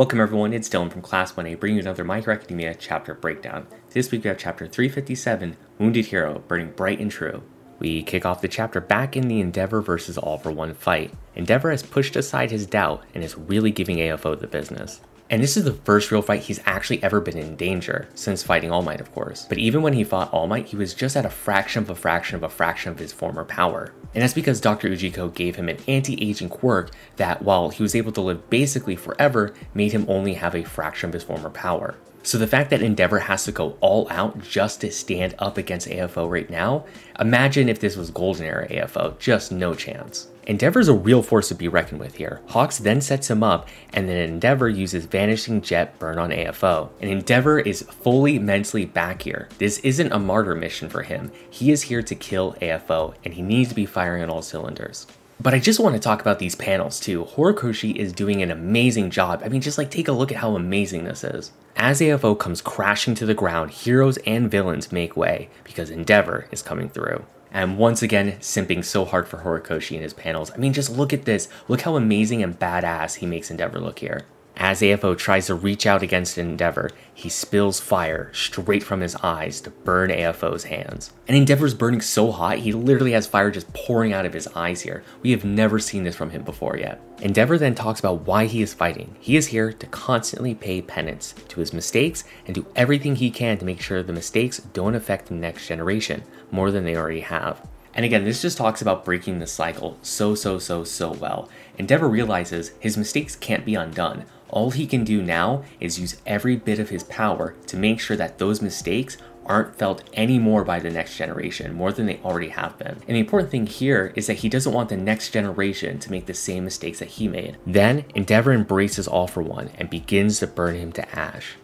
Welcome everyone, it's Dylan from Class 1A bringing you another My Hero Academia chapter breakdown. This week we have chapter 357, Wounded Hero, Burning Bright and True. We kick off the chapter back in the Endeavor versus All for One fight. Endeavor has pushed aside his doubt and is really giving AFO the business. And this is the first real fight he's actually ever been in danger, since fighting All Might, of course. But even when he fought All Might, he was just at a fraction of a fraction of a fraction of his former power. And that's because Dr. Ujiko gave him an anti aging quirk that, while he was able to live basically forever, made him only have a fraction of his former power. So the fact that Endeavor has to go all out just to stand up against AFO right now, imagine if this was Golden Era AFO, just no chance. Endeavor's a real force to be reckoned with here. Hawks then sets him up, and then Endeavor uses Vanishing Jet burn on AFO. And Endeavor is fully mentally back here. This isn't a martyr mission for him. He is here to kill AFO, and he needs to be firing on all cylinders. But I just want to talk about these panels too. Horikoshi is doing an amazing job. I mean, just like take a look at how amazing this is. As AFO comes crashing to the ground, heroes and villains make way because Endeavor is coming through. And once again, simping so hard for Horikoshi in his panels. I mean, just look at this. Look how amazing and badass he makes Endeavor look here. As AFO tries to reach out against Endeavor, he spills fire straight from his eyes to burn AFO's hands. And Endeavor's burning so hot, he literally has fire just pouring out of his eyes here. We have never seen this from him before yet. Endeavor then talks about why he is fighting. He is here to constantly pay penance to his mistakes and do everything he can to make sure the mistakes don't affect the next generation more than they already have. And again, this just talks about breaking the cycle so, so, so, so well. Endeavor realizes his mistakes can't be undone. All he can do now is use every bit of his power to make sure that those mistakes aren't felt anymore by the next generation, more than they already have been. And the important thing here is that he doesn't want the next generation to make the same mistakes that he made. Then, Endeavor embraces All for One and begins to burn him to ash.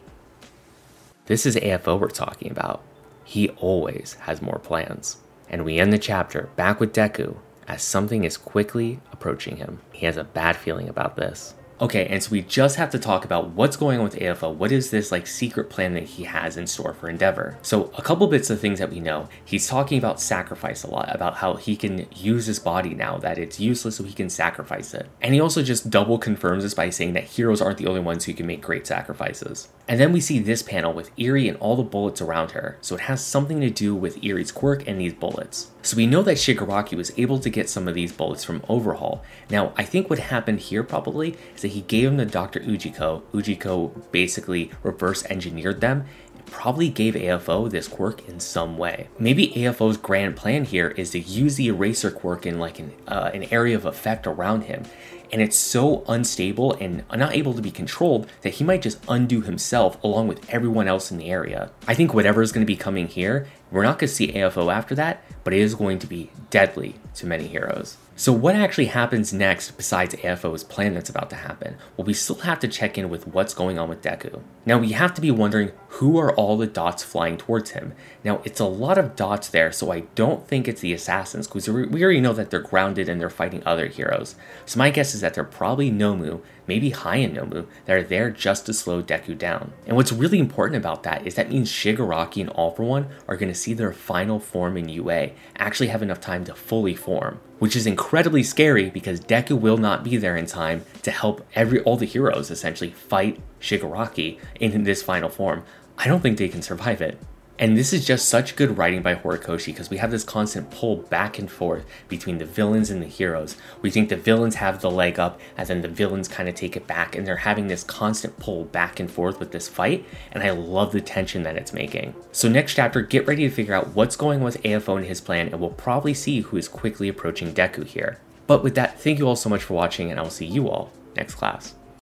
This is AFO we're talking about. He always has more plans. And we end the chapter back with Deku as something is quickly approaching him. He has a bad feeling about this. Okay, and so we just have to talk about what's going on with AFO. What is this like secret plan that he has in store for Endeavor? So, a couple bits of things that we know. He's talking about sacrifice a lot, about how he can use his body now, that it's useless, so he can sacrifice it. And he also just double confirms this by saying that heroes aren't the only ones who can make great sacrifices. And then we see this panel with Eri and all the bullets around her, so it has something to do with Eri's quirk and these bullets. So we know that Shigaraki was able to get some of these bullets from Overhaul. Now, I think what happened here probably is that he gave them to Dr. Ujiko. Ujiko basically reverse engineered them probably gave AFO this quirk in some way. Maybe AFO's grand plan here is to use the eraser quirk in like an, uh, an area of effect around him and it's so unstable and not able to be controlled that he might just undo himself along with everyone else in the area. I think whatever is going to be coming here, we're not going to see AFO after that, but it is going to be deadly to many heroes. So what actually happens next besides AFO's plan that's about to happen? Well, we still have to check in with what's going on with Deku. Now we have to be wondering who are all the dots flying towards him? Now it's a lot of dots there, so I don't think it's the assassins because we already know that they're grounded and they're fighting other heroes. So my guess is that they're probably Nomu, maybe High Nomu, that are there just to slow Deku down. And what's really important about that is that means Shigaraki and All For One are going to see their final form in UA, actually have enough time to fully form. Which is incredibly scary because Deku will not be there in time to help every all the heroes essentially fight Shigaraki in this final form. I don't think they can survive it. And this is just such good writing by Horikoshi because we have this constant pull back and forth between the villains and the heroes. We think the villains have the leg up, and then the villains kind of take it back, and they're having this constant pull back and forth with this fight, and I love the tension that it's making. So, next chapter, get ready to figure out what's going on with AFO and his plan, and we'll probably see who is quickly approaching Deku here. But with that, thank you all so much for watching, and I will see you all next class.